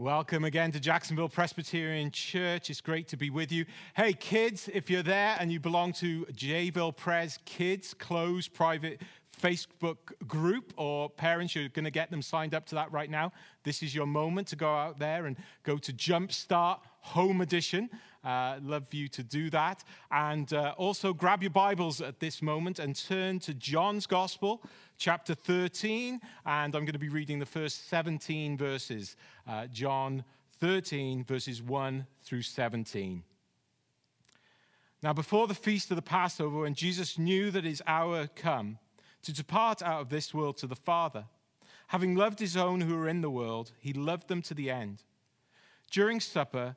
Welcome again to Jacksonville Presbyterian Church. It's great to be with you. Hey, kids, if you're there and you belong to Jayville Pres Kids closed private Facebook group, or parents, you're going to get them signed up to that right now. This is your moment to go out there and go to Jumpstart Home Edition. Uh, love you to do that. And uh, also grab your Bibles at this moment and turn to John's Gospel, chapter 13. And I'm going to be reading the first 17 verses. Uh, John 13, verses 1 through 17. Now, before the feast of the Passover, when Jesus knew that his hour had come to depart out of this world to the Father, having loved his own who were in the world, he loved them to the end. During supper,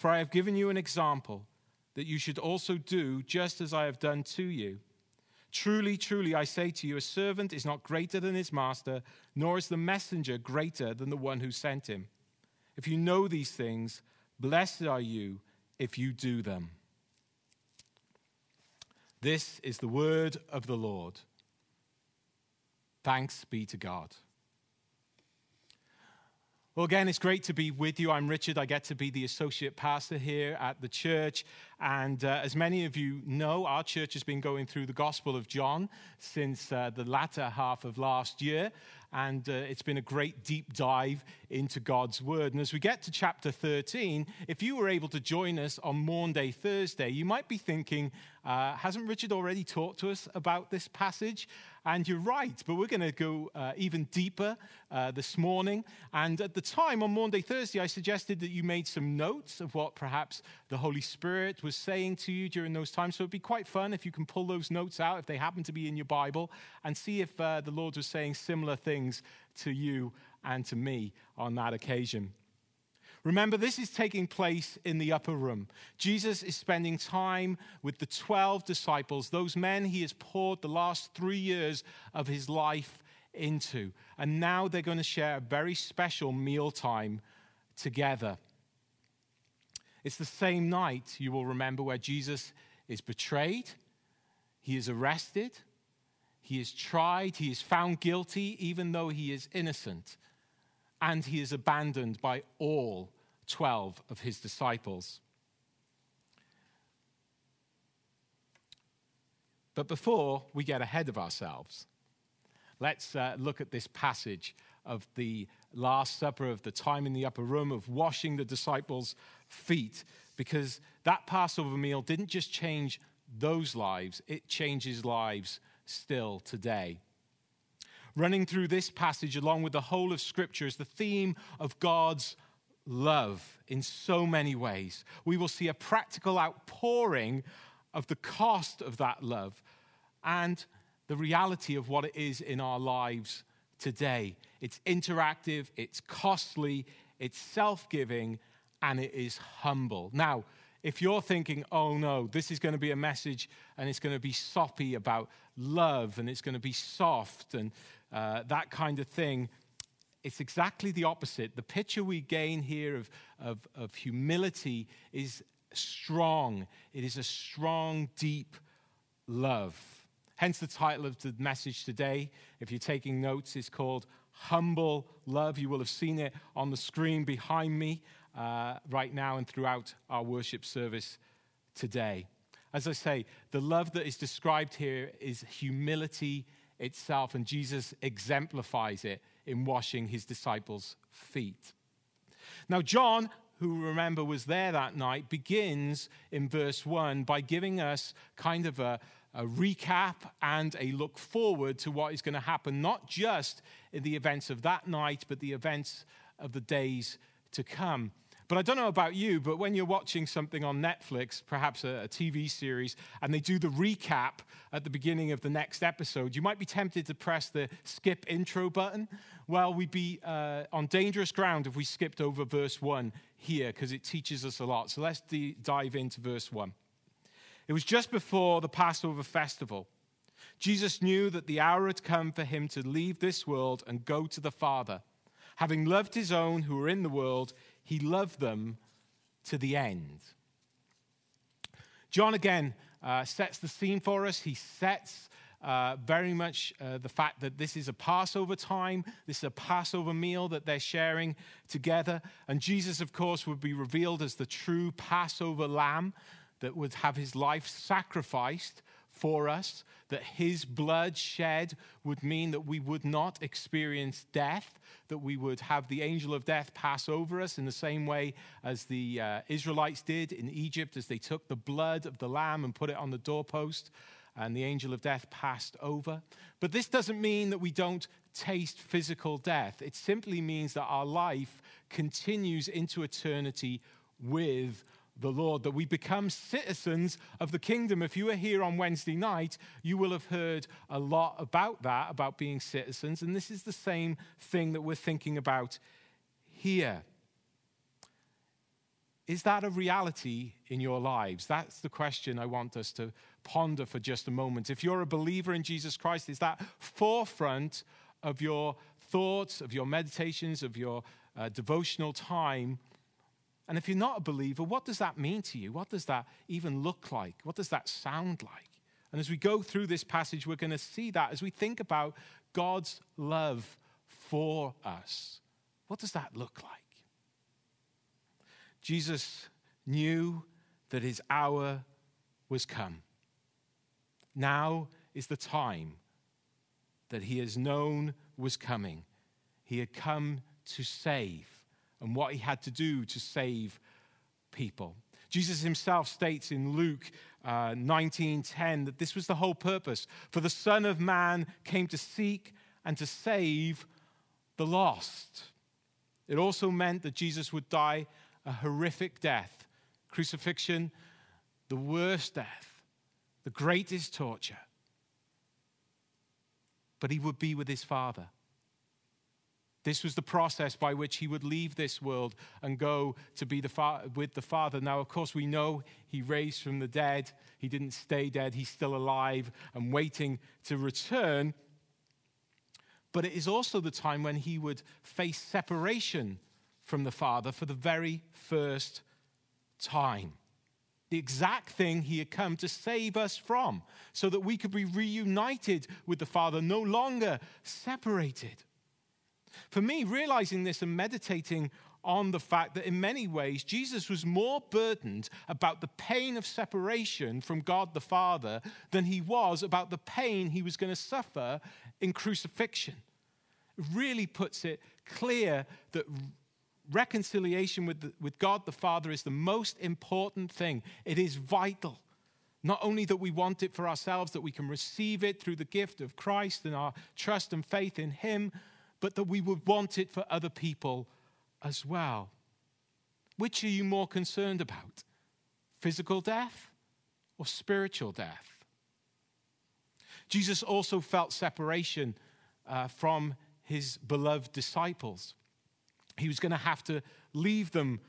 For I have given you an example that you should also do just as I have done to you. Truly, truly, I say to you, a servant is not greater than his master, nor is the messenger greater than the one who sent him. If you know these things, blessed are you if you do them. This is the word of the Lord. Thanks be to God. Well, again, it's great to be with you. I'm Richard. I get to be the associate pastor here at the church. And uh, as many of you know, our church has been going through the Gospel of John since uh, the latter half of last year. And uh, it's been a great deep dive into God's Word. And as we get to chapter 13, if you were able to join us on Maundy Thursday, you might be thinking, uh, hasn't Richard already talked to us about this passage? And you're right, but we're going to go uh, even deeper uh, this morning. And at the time, on Maundy Thursday, I suggested that you made some notes of what perhaps the Holy Spirit was saying to you during those times. So it'd be quite fun if you can pull those notes out, if they happen to be in your Bible, and see if uh, the Lord was saying similar things to you and to me on that occasion. Remember, this is taking place in the upper room. Jesus is spending time with the 12 disciples, those men he has poured the last three years of his life into. And now they're going to share a very special mealtime together. It's the same night, you will remember, where Jesus is betrayed, he is arrested, he is tried, he is found guilty, even though he is innocent and he is abandoned by all 12 of his disciples. But before we get ahead of ourselves, let's uh, look at this passage of the Last Supper, of the time in the upper room, of washing the disciples' feet, because that Passover meal didn't just change those lives, it changes lives still today. Running through this passage, along with the whole of Scripture, is the theme of God's love in so many ways. We will see a practical outpouring of the cost of that love and the reality of what it is in our lives today. It's interactive, it's costly, it's self giving, and it is humble. Now, if you're thinking, oh no, this is going to be a message and it's going to be soppy about love and it's going to be soft and uh, that kind of thing, it's exactly the opposite. The picture we gain here of, of, of humility is strong, it is a strong, deep love. Hence, the title of the message today, if you're taking notes, is called Humble Love. You will have seen it on the screen behind me uh, right now and throughout our worship service today. As I say, the love that is described here is humility itself, and Jesus exemplifies it in washing his disciples' feet. Now, John, who remember was there that night, begins in verse 1 by giving us kind of a, a recap and a look forward to what is going to happen, not just in the events of that night, but the events of the days to come. But I don't know about you, but when you're watching something on Netflix, perhaps a, a, TV series, and they do the recap at the beginning of the next episode, you might be tempted to press the skip intro button. Well, we'd be uh, on dangerous ground if we skipped over verse 1 here, because it teaches us a lot. So let's d- dive into verse 1. It was just before the Passover festival. Jesus knew that the hour had come for him to leave this world and go to the Father. Having loved his own who were in the world, he loved them to the end. John again uh, sets the scene for us. He sets uh, very much uh, the fact that this is a Passover time, this is a Passover meal that they're sharing together. And Jesus, of course, would be revealed as the true Passover lamb that would have his life sacrificed for us, that his blood shed would mean that we would not experience death, that we would have the angel of death pass over us in the same way as the uh, Israelites did in Egypt as they took the blood of the lamb and put it on the doorpost and the angel of death passed over. But this doesn't mean that we don't taste physical death. It simply means that our life continues into eternity with the Lord, that we become citizens of the kingdom. If you were here on Wednesday night, you will have heard a lot about that, about being citizens. And this is the same thing that we're thinking about here. Is that a reality in your lives? That's the question I want us to ponder for just a moment. If you're a believer in Jesus Christ, is that forefront of your thoughts, of your meditations, of your uh, devotional time? And if you're not a believer, what does that mean to you? What does that even look like? What does that sound like? And as we go through this passage, we're going to see that as we think about God's love for us. What does that look like? Jesus knew that his hour was come. Now is the time that he has known was coming. He had come to save and what he had to do to save people. Jesus himself states in Luke uh, 19:10 that this was the whole purpose. For the Son of Man came to seek and to save the lost. It also meant that Jesus would die a horrific death, crucifixion, the worst death, the greatest torture. But he would be with his Father. This was the process by which he would leave this world and go to be the fa- with the Father. Now, of course, we know he raised from the dead. He didn't stay dead, he's still alive and waiting to return. But it is also the time when he would face separation from the Father for the very first time. The exact thing he had come to save us from, so that we could be reunited with the Father, no longer separated. For me, realizing this and meditating on the fact that in many ways Jesus was more burdened about the pain of separation from God the Father than he was about the pain he was going to suffer in crucifixion. Really puts it clear that reconciliation with, the, with God the Father is the most important thing. It is vital. Not only that we want it for ourselves, that we can receive it through the gift of Christ and our trust and faith in Him, but that we would want it for other people as well. Which are you more concerned about? Physical death or spiritual death? Jesus also felt separation uh, from his beloved disciples. He was going to have to leave them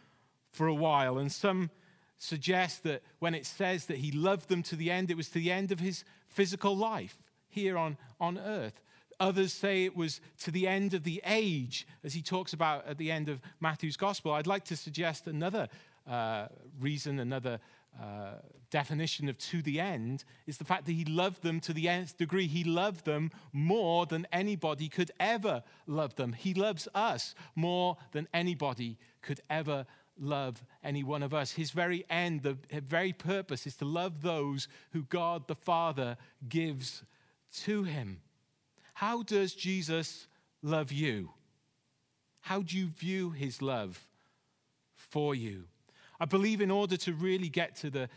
for a while, and some suggest that when it says that he loved them to the end, it was to the end of his physical life here on, on earth Others say it was to the end of the age, as he talks about at the end of Matthew's gospel. I'd like to suggest another uh, reason, another uh, definition of to the end is the fact that he loved them to the nth degree. He loved them more than anybody could ever love them. He loves us more than anybody could ever love any one of us. His very end, the very purpose is to love those who God the Father gives to him. How does Jesus love you? How do you view his love for you? I believe in order to really get to the,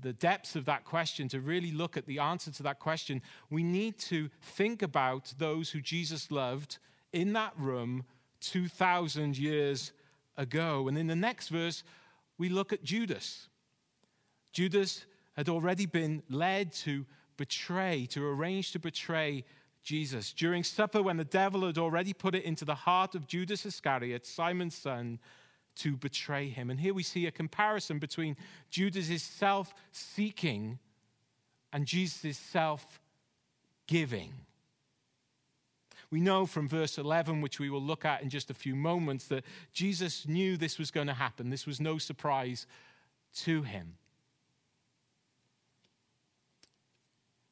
the depths of that question, to really look at the answer to that question, we need to think about those who Jesus loved in that room 2,000 years ago. And in the next verse, we look at Judas. Judas had already been led to betray, to arrange to betray Jesus. During supper, when the devil had already put it into the heart of Judas Iscariot, Simon's son, to betray him. And here we see a comparison between Judas' self seeking and Jesus' self giving. We know from verse 11, which we will look at in just a few moments, that Jesus knew this was going to happen. This was no surprise to him.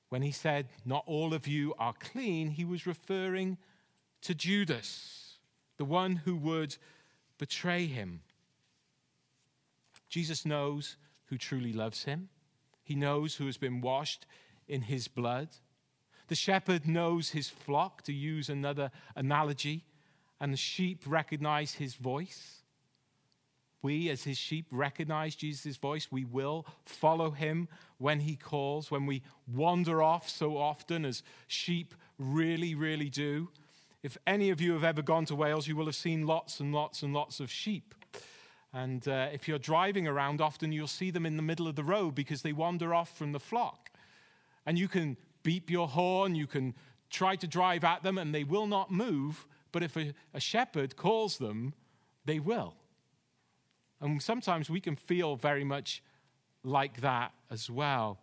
When he said, Not all of you are clean, he was referring to Judas, the one who would betray him. Jesus knows who truly loves him, he knows who has been washed in his blood. The shepherd knows his flock, to use another analogy, and the sheep recognize his voice. We, as his sheep, recognize Jesus' voice. We will follow him when he calls, when we wander off so often, as sheep really, really do. If any of you have ever gone to Wales, you will have seen lots and lots and lots of sheep. And uh, if you're driving around, often you'll see them in the middle of the road because they wander off from the flock. And you can beep your horn, you can try to drive at them, and they will not move. But if a, a shepherd calls them, they will. And sometimes we can feel very much like that as well.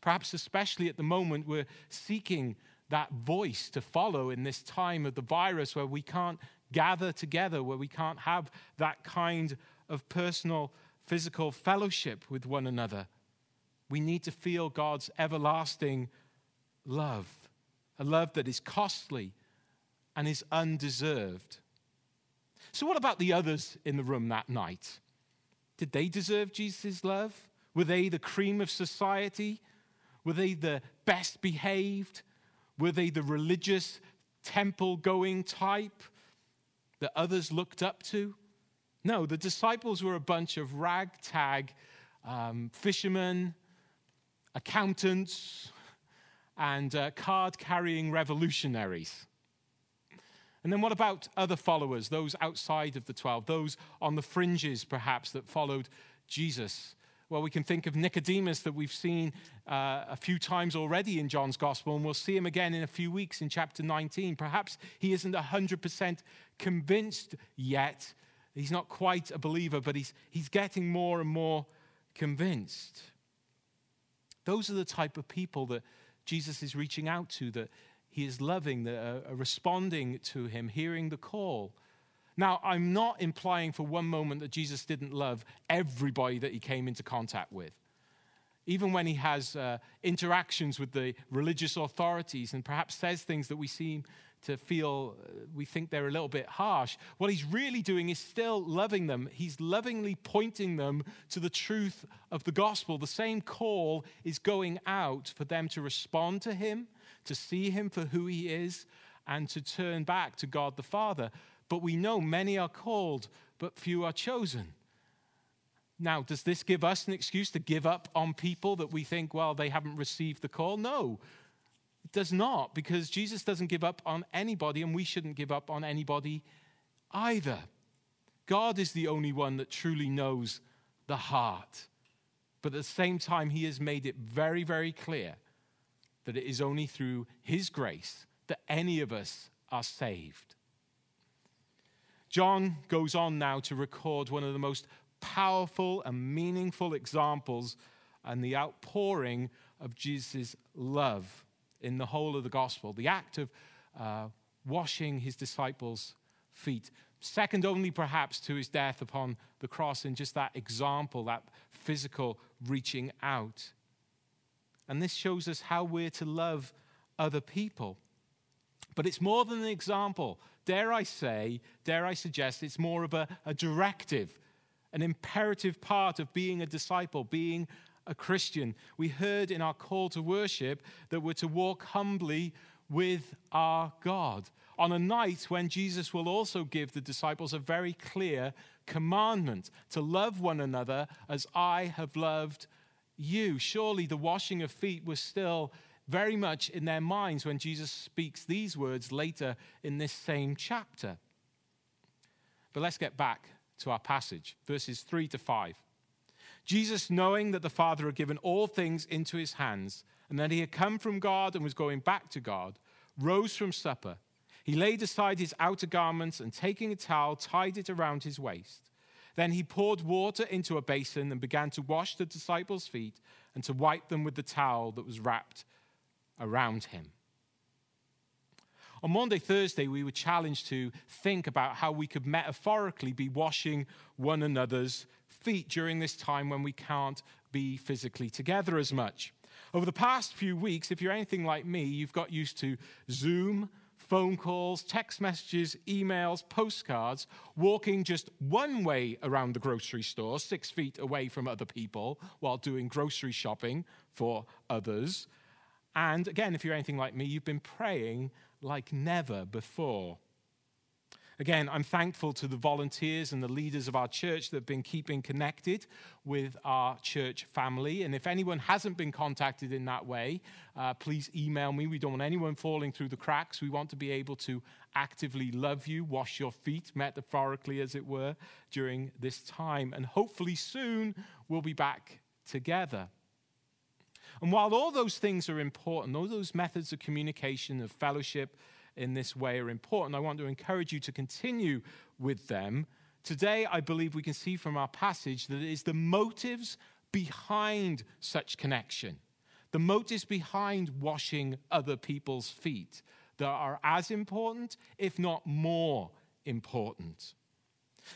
Perhaps, especially at the moment, we're seeking that voice to follow in this time of the virus where we can't gather together, where we can't have that kind of personal, physical fellowship with one another. We need to feel God's everlasting love, a love that is costly and is undeserved. So, what about the others in the room that night? Did they deserve Jesus' love? Were they the cream of society? Were they the best behaved? Were they the religious, temple going type that others looked up to? No, the disciples were a bunch of ragtag um, fishermen, accountants, and uh, card carrying revolutionaries. And then what about other followers, those outside of the 12, those on the fringes perhaps that followed Jesus? Well, we can think of Nicodemus that we've seen uh, a few times already in John's gospel, and we'll see him again in a few weeks in chapter 19. Perhaps he isn't 100% convinced yet. He's not quite a believer, but he's, he's getting more and more convinced. Those are the type of people that Jesus is reaching out to, that he is loving, that are responding to him, hearing the call. Now, I'm not implying for one moment that Jesus didn't love everybody that he came into contact with. Even when he has uh, interactions with the religious authorities and perhaps says things that we seem to feel, uh, we think they're a little bit harsh, what he's really doing is still loving them. He's lovingly pointing them to the truth of the gospel. The same call is going out for them to respond to him, to see him for who he is, and to turn back to God the Father. But we know many are called, but few are chosen. Now, does this give us an excuse to give up on people that we think, well, they haven't received the call? No, it does not, because Jesus doesn't give up on anybody, and we shouldn't give up on anybody either. God is the only one that truly knows the heart. But at the same time, He has made it very, very clear that it is only through His grace that any of us are saved. John goes on now to record one of the most powerful and meaningful examples and the outpouring of Jesus' love in the whole of the gospel. The act of uh, washing his disciples' feet. Second only perhaps to his death upon the cross, in just that example, that physical reaching out. And this shows us how we're to love other people. But it's more than an example. Dare I say, dare I suggest, it's more of a, a directive, an imperative part of being a disciple, being a Christian. We heard in our call to worship that we're to walk humbly with our God on a night when Jesus will also give the disciples a very clear commandment to love one another as I have loved you. Surely the washing of feet was still very much in their minds when Jesus speaks these words later in this same chapter. But let's get back to our passage, verses 3 to 5. Jesus, knowing that the Father had given all things into his hands, and that he had come from God and was going back to God, rose from supper. He laid aside his outer garments and taking a towel, tied it around his waist. Then he poured water into a basin and began to wash the disciples' feet and to wipe them with the towel that was wrapped around him. On Maundy, Thursday, we were challenged to think about how we could metaphorically be washing one another's feet during this time when we can't be physically together as much. Over the past few weeks, if you're anything like me, you've got used to Zoom, phone calls, text messages, emails, postcards, walking just one way around the grocery store, six feet away from other people, while doing grocery shopping for others. And again, if you're anything like me, you've been praying like never before. Again, I'm thankful to the volunteers and the leaders of our church that have been keeping connected with our church family. And if anyone hasn't been contacted in that way, uh, please email me. We don't want anyone falling through the cracks. We want to be able to actively love you, wash your feet, metaphorically, as it were, during this time. And hopefully soon we'll be back together. And while all those things are important, all those methods of communication, of fellowship, in this way are important. I want to encourage you to continue with them. Today, I believe we can see from our passage that it is the motives behind such connection, the motives behind washing other people's feet that are as important, if not more important.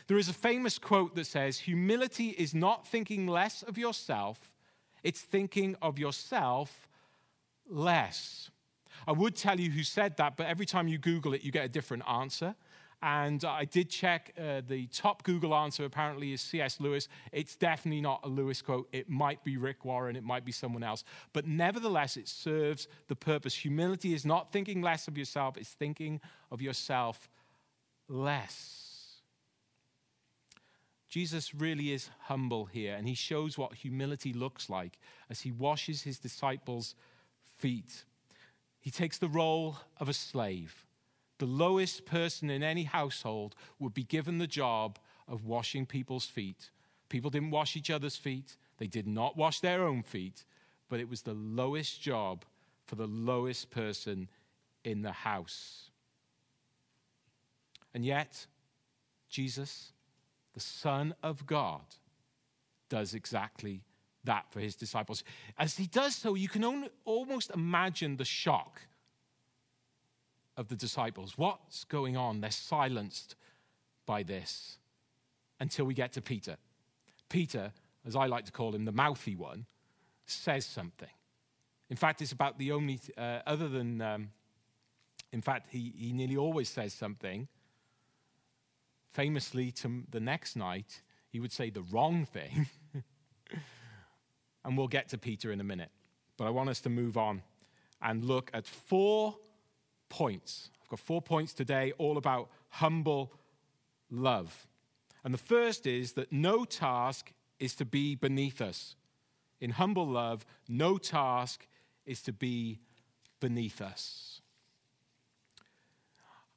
There is a famous quote that says, Humility is not thinking less of yourself, it's thinking of yourself less. I would tell you who said that, but every time you Google it, you get a different answer. And I did check uh, the top Google answer apparently is C.S. Lewis. It's definitely not a Lewis quote. It might be Rick Warren, it might be someone else. But nevertheless, it serves the purpose. Humility is not thinking less of yourself, it's thinking of yourself less. Jesus really is humble here, and he shows what humility looks like as he washes his disciples' feet. He takes the role of a slave. The lowest person in any household would be given the job of washing people's feet. People didn't wash each other's feet, they did not wash their own feet, but it was the lowest job for the lowest person in the house. And yet, Jesus, the Son of God, does exactly that for his disciples. As he does so, you can only, almost imagine the shock of the disciples. What's going on? They're silenced by this until we get to Peter. Peter, as I like to call him, the mouthy one, says something. In fact, it's about the only, uh, other than, um, in fact, he, he nearly always says something. Famously, to the next night, he would say the wrong thing. and we'll get to Peter in a minute. But I want us to move on and look at four points. I've got four points today, all about humble love. And the first is that no task is to be beneath us. In humble love, no task is to be beneath us.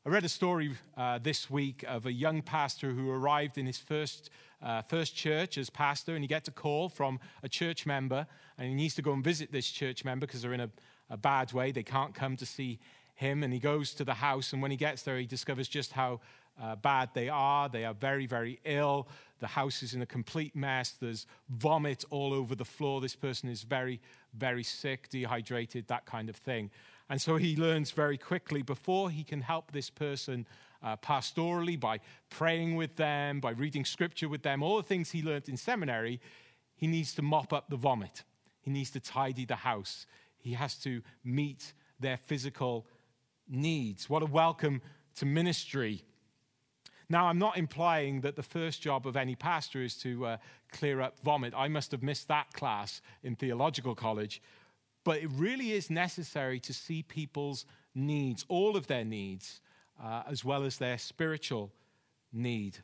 I read a story uh, this week of a young pastor who arrived in his first uh, first church as pastor, and he gets a call from a church member, and he needs to go and visit this church member because they're in a, a bad way. They can't come to see him, and he goes to the house, and when he gets there, he discovers just how uh, bad they are. They are very, very ill. The house is in a complete mess. There's vomit all over the floor. This person is very, very sick, dehydrated, that kind of thing. And so he learns very quickly before he can help this person uh, pastorally by praying with them, by reading scripture with them, all the things he learned in seminary, he needs to mop up the vomit. He needs to tidy the house. He has to meet their physical needs. What a welcome to ministry. Now, I'm not implying that the first job of any pastor is to uh, clear up vomit. I must have missed that class in theological college. But it really is necessary to see people's needs, all of their needs, uh, as well as their spiritual need.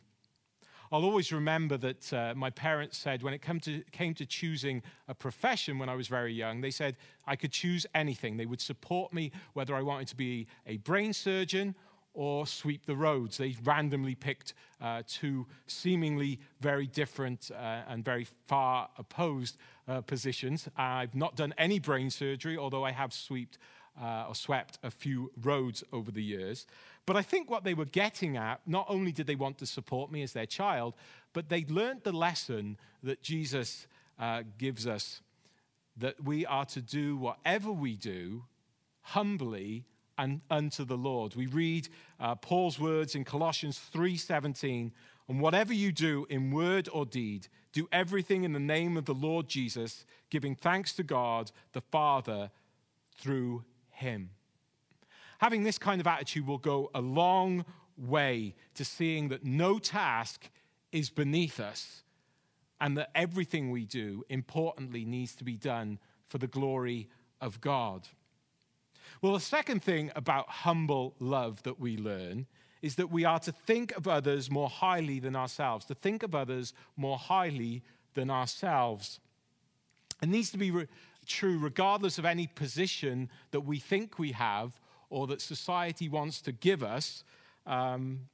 I'll always remember that uh, my parents said when it came to, came to choosing a profession when I was very young, they said I could choose anything. They would support me whether I wanted to be a brain surgeon or sweep the roads. They randomly picked uh, two seemingly very different uh, and very far opposed uh, positions. I've not done any brain surgery, although I have swept uh, or swept a few roads over the years. But I think what they were getting at, not only did they want to support me as their child, but they learned the lesson that Jesus uh, gives us that we are to do whatever we do humbly and unto the Lord. We read uh, Paul's words in Colossians 3:17, and whatever you do in word or deed, do everything in the name of the Lord Jesus, giving thanks to God the Father through him. Having this kind of attitude will go a long way to seeing that no task is beneath us and that everything we do, importantly, needs to be done for the glory of God. Well, the second thing about humble love that we learn is that we are to think of others more highly than ourselves, to think of others more highly than ourselves. It needs to be re- true regardless of any position that we think we have or that society wants to give us. Um,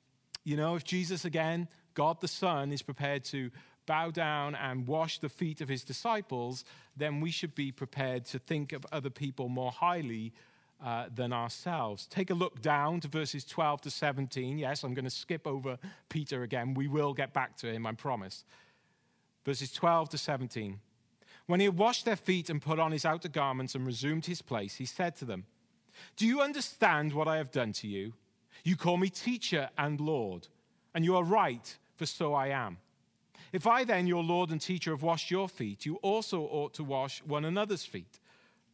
you know, if Jesus, again, God the Son, is prepared to bow down and wash the feet of his disciples, then we should be prepared to think of other people more highly uh, than ourselves. Take a look down to verses 12 to 17. Yes, I'm going to skip over Peter again. We will get back to him, I promise. Verses 12 to 17. When he had washed their feet and put on his outer garments and resumed his place, he said to them, Do you understand what I have done to you? You call me teacher and Lord, and you are right, for so I am. If I then, your Lord and teacher, have washed your feet, you also ought to wash one another's feet.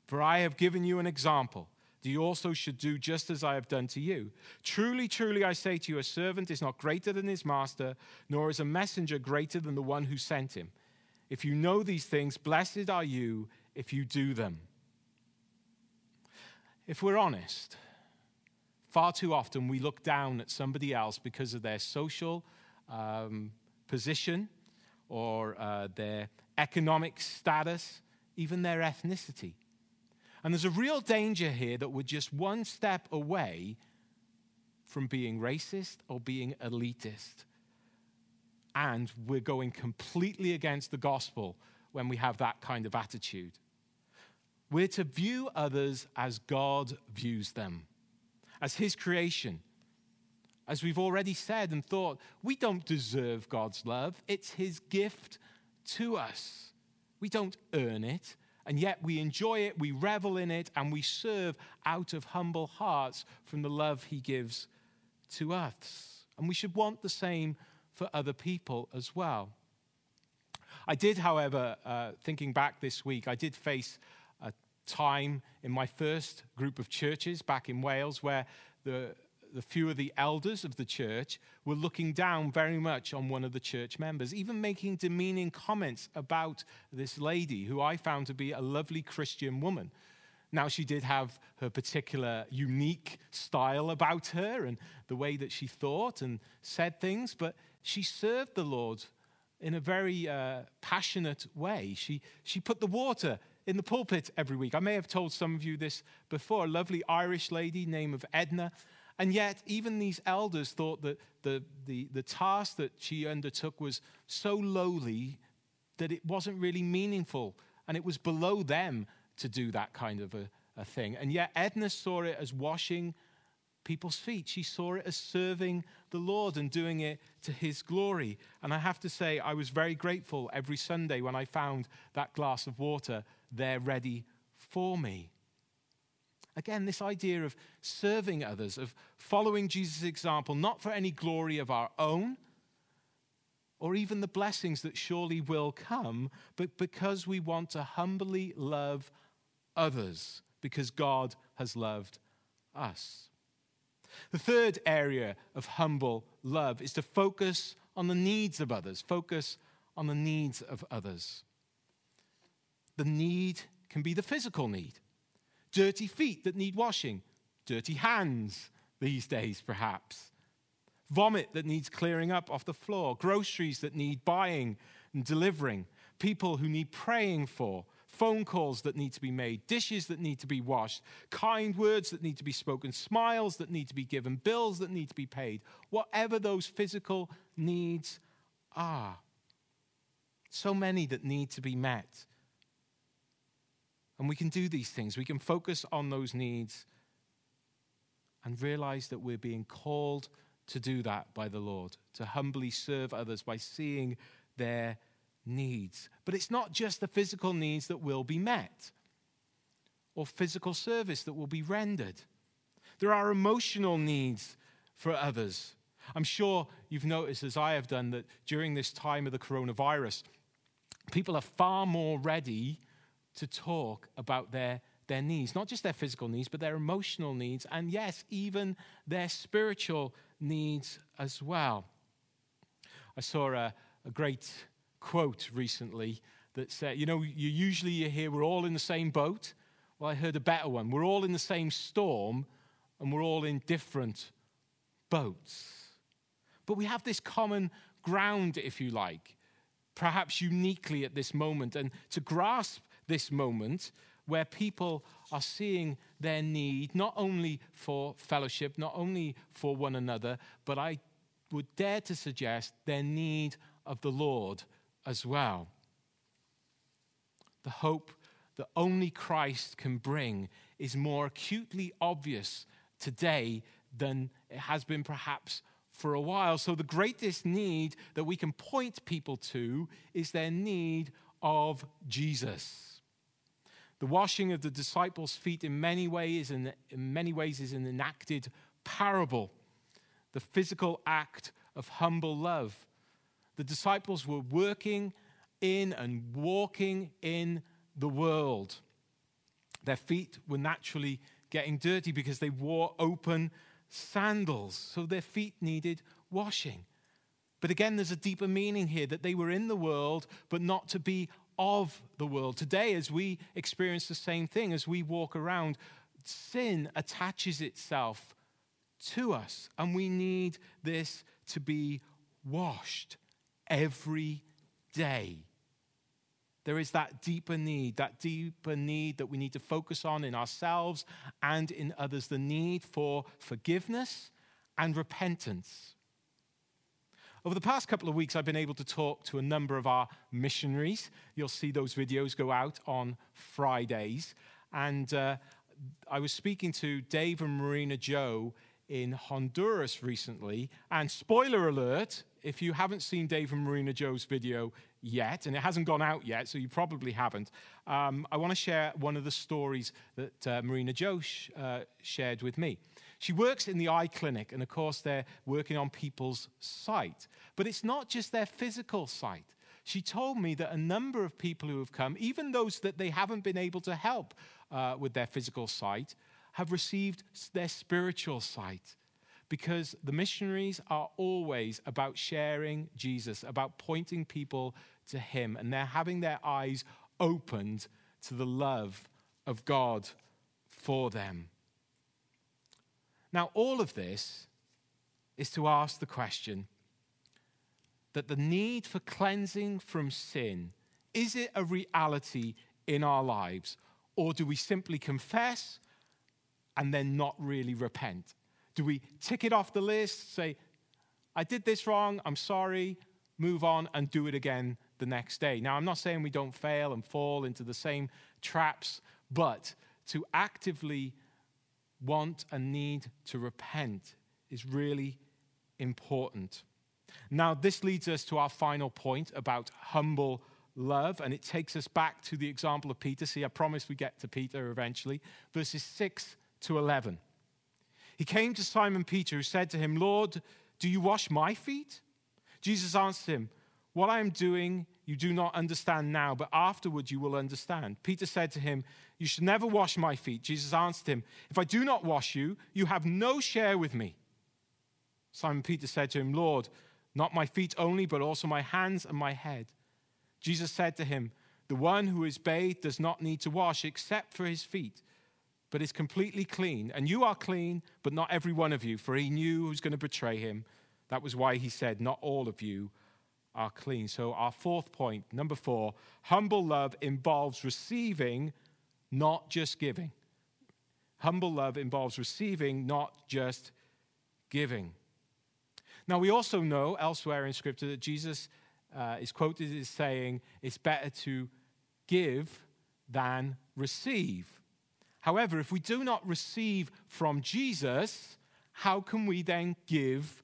For I have given you an example you also should do just as I have done to you. Truly, truly, I say to you, a servant is not greater than his master, nor is a messenger greater than the one who sent him. If you know these things, blessed are you if you do them. If we're honest, far too often we look down at somebody else because of their social um, position or uh, their economic status, even their ethnicity. And there's a real danger here that we're just one step away from being racist or being elitist. And we're going completely against the gospel when we have that kind of attitude. We're to view others as God views them, as His creation. As we've already said and thought, we don't deserve God's love, it's His gift to us. We don't earn it, and yet we enjoy it, we revel in it, and we serve out of humble hearts from the love He gives to us. And we should want the same for other people as well. I did, however, uh, thinking back this week, I did face a time in my first group of churches back in Wales where the the few of the elders of the church were looking down very much on one of the church members, even making demeaning comments about this lady, who I found to be a lovely Christian woman. Now, she did have her particular unique style about her and the way that she thought and said things, but she served the Lord in a very uh, passionate way. She, she put the water in the pulpit every week. I may have told some of you this before. A lovely Irish lady name of Edna and yet, even these elders thought that the, the, the task that she undertook was so lowly that it wasn't really meaningful. And it was below them to do that kind of a, a thing. And yet, Edna saw it as washing people's feet. She saw it as serving the Lord and doing it to his glory. And I have to say, I was very grateful every Sunday when I found that glass of water there ready for me. Again, this idea of serving others, of following Jesus' example, not for any glory of our own or even the blessings that surely will come, but because we want to humbly love others, because God has loved us. The third area of humble love is to focus on the needs of others, focus on the needs of others. The need can be the physical need dirty feet that need washing, dirty hands these days, perhaps, vomit that needs clearing up off the floor, groceries that need buying and delivering, people who need praying for, phone calls that need to be made, dishes that need to be washed, kind words that need to be spoken, smiles that need to be given, bills that need to be paid, whatever those physical needs are. So many that need to be met. And we can do these things. We can focus on those needs and realize that we're being called to do that by the Lord, to humbly serve others by seeing their needs. But it's not just the physical needs that will be met or physical service that will be rendered. There are emotional needs for others. I'm sure you've noticed, as I have done, that during this time of the coronavirus, people are far more ready to talk about their, their needs, not just their physical needs, but their emotional needs, and yes, even their spiritual needs as well. I saw a, a great quote recently that said, you know, you usually you hear we're all in the same boat. Well, I heard a better one. We're all in the same storm and we're all in different boats. But we have this common ground, if you like, perhaps uniquely at this moment. And to grasp this moment where people are seeing their need not only for fellowship, not only for one another, but I would dare to suggest their need of the Lord as well. The hope that only Christ can bring is more acutely obvious today than it has been perhaps for a while. So, the greatest need that we can point people to is their need of Jesus. The washing of the disciples' feet in many ways, in many ways is an enacted parable, the physical act of humble love. The disciples were working in and walking in the world. Their feet were naturally getting dirty because they wore open sandals, so their feet needed washing. But again, there's a deeper meaning here that they were in the world, but not to be of the world. Today, as we experience the same thing, as we walk around, sin attaches itself to us, and we need this to be washed every day. There is that deeper need, that deeper need that we need to focus on in ourselves and in others the need for forgiveness and repentance. Over the past couple of weeks, I've been able to talk to a number of our missionaries. You'll see those videos go out on Fridays. And uh, I was speaking to Dave and Marina Joe in Honduras recently. And spoiler alert, if you haven't seen Dave and Marina Joe's video yet, and it hasn't gone out yet, so you probably haven't, um, I want to share one of the stories that uh, Marina Joe sh- uh, shared with me. She works in the eye clinic, and of course, they're working on people's sight. But it's not just their physical sight. She told me that a number of people who have come, even those that they haven't been able to help uh, with their physical sight, have received their spiritual sight. Because the missionaries are always about sharing Jesus, about pointing people to Him, and they're having their eyes opened to the love of God for them. Now, all of this is to ask the question that the need for cleansing from sin is it a reality in our lives, or do we simply confess and then not really repent? Do we tick it off the list, say, I did this wrong, I'm sorry, move on and do it again the next day? Now, I'm not saying we don't fail and fall into the same traps, but to actively want and need to repent is really important. Now, this leads us to our final point about humble love, and it takes us back to the example of Peter. See, I promise we get to Peter eventually. Verses 6 to 11. He came to Simon Peter, who said to him, Lord, do you wash my feet? Jesus answered him, What I am doing you do not understand now, but afterward you will understand. Peter said to him, You should never wash my feet. Jesus answered him, If I do not wash you, you have no share with me. Simon Peter said to him, Lord, not my feet only, but also my hands and my head. Jesus said to him, The one who is bathed does not need to wash except for his feet, but is completely clean. And you are clean, but not every one of you, for he knew who was going to betray him. That was why he said, Not all of you are clean. So, our fourth point, number four, humble love involves receiving, not just giving. Humble love involves receiving, not just giving. Now, we also know elsewhere in Scripture that Jesus uh, is quoted as saying it's better to give than receive. However, if we do not receive from Jesus, how can we then give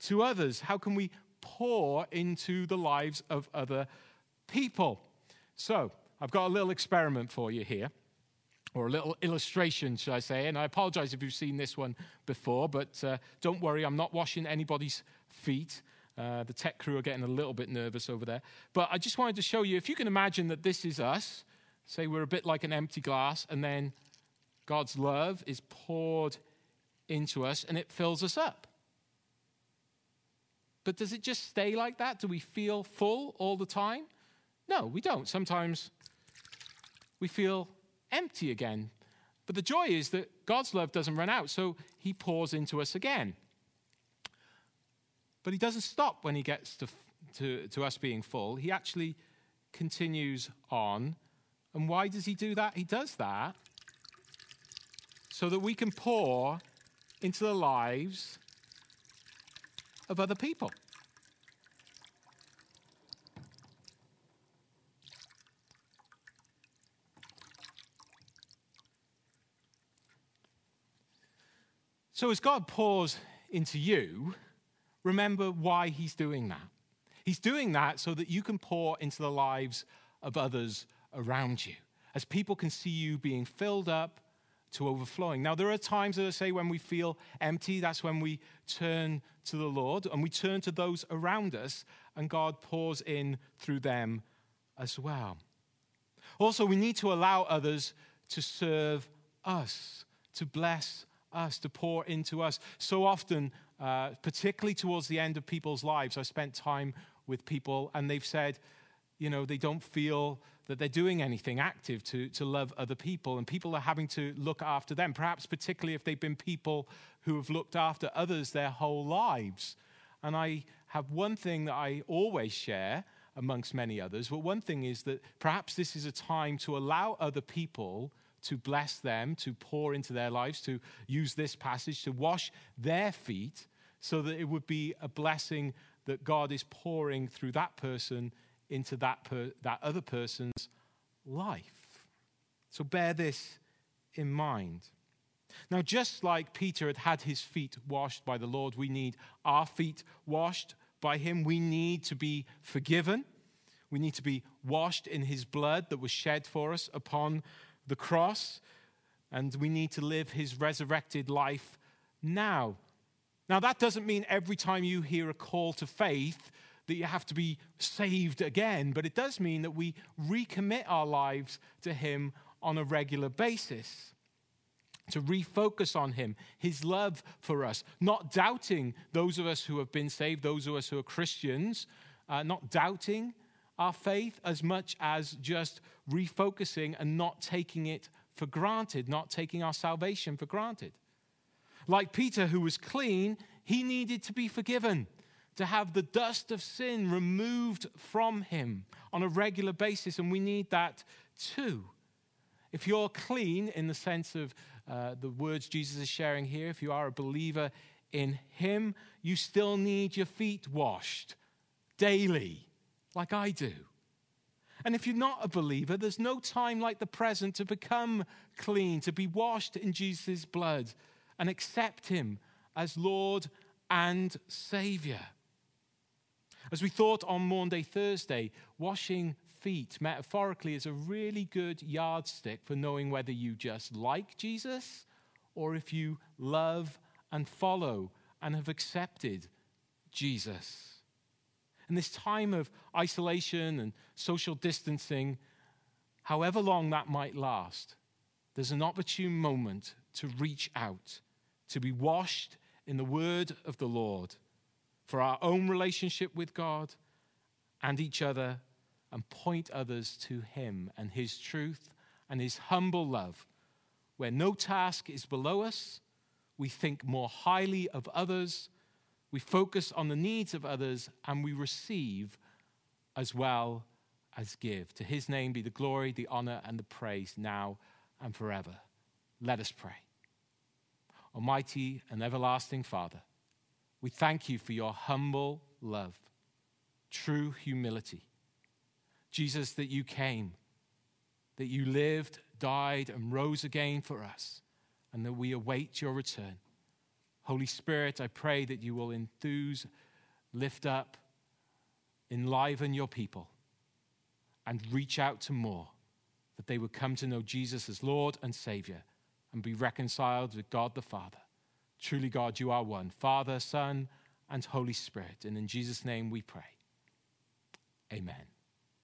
to others? How can we pour into the lives of other people? So, I've got a little experiment for you here, or a little illustration, should I say. And I apologize if you've seen this one before, but uh, don't worry, I'm not washing anybody's feet. Uh, the tech crew are getting a little bit nervous over there. But I just wanted to show you if you can imagine that this is us, say we're a bit like an empty glass, and then God's love is poured into us and it fills us up. But does it just stay like that? Do we feel full all the time? No, we don't. Sometimes we feel empty again. But the joy is that God's love doesn't run out, so He pours into us again. But He doesn't stop when He gets to, to, to us being full. He actually continues on. And why does He do that? He does that so that we can pour into the lives of other people. So, as God pours into you, remember why He's doing that. He's doing that so that you can pour into the lives of others around you. As people can see you being filled up to overflowing. Now, there are times, as I say, when we feel empty. That's when we turn to the Lord and we turn to those around us, and God pours in through them as well. Also, we need to allow others to serve us, to bless us, to pour into us. So often, uh, particularly towards the end of people's lives, I spent time with people and they've said, you know, they don't feel that they're doing anything active to, to love other people, and people are having to look after them, perhaps particularly if they've been people who have looked after others their whole lives. And I have one thing that I always share amongst many others, but one thing is that perhaps this is a time to allow other people to bless them, to pour into their lives, to use this passage to wash their feet so that it would be a blessing that God is pouring through that person into that, per, that other person's life. So bear this in mind. Now, just like Peter had had his feet washed by the Lord, we need our feet washed by him. We need to be forgiven. We need to be washed in his blood that was shed for us upon the cross. And we need to live his resurrected life now. Now, that doesn't mean every time you hear a call to faith that you have to be saved again, but it does mean that we recommit our lives to Him on a regular basis. To refocus on Him, His love for us, not doubting those of us who have been saved, those of us who are Christians, uh, not doubting our faith as much as just refocusing and not taking it for granted, not taking our salvation for granted. Like Peter, who was clean, he needed to be forgiven to have the dust of sin removed from him on a regular basis, and we need that too. If you're clean in the sense of uh, the words Jesus is sharing here, if you are a believer in him, you still need your feet washed daily, like I do. And if you're not a believer, there's no time like the present to become clean, to be washed in Jesus' blood and accept him as Lord and Savior. As we thought on Maundy Thursday, washing feet metaphorically is a really good yardstick for knowing whether you just like Jesus or if you love and follow and have accepted Jesus. In this time of isolation and social distancing, however long that might last, there's an opportune moment to reach out, to be washed in the word of the Lord for our own relationship with God and each other, and point others to Him and His truth and His humble love, where no task is below us. We think more highly of others, we focus on the needs of others, and we receive as well as give. To His name be the glory, the honor, and the praise now and forever. Let us pray. Almighty and everlasting Father, we thank you for your humble love, true humility. Jesus, that you came, that you lived, died, and rose again for us, and that we await your return. Holy Spirit, I pray that you will enthuse, lift up, enliven your people, and reach out to more, that they would come to know Jesus as Lord and Savior and be reconciled with God the Father. Truly, God, you are one Father, Son, and Holy Spirit. And in Jesus' name we pray. Amen.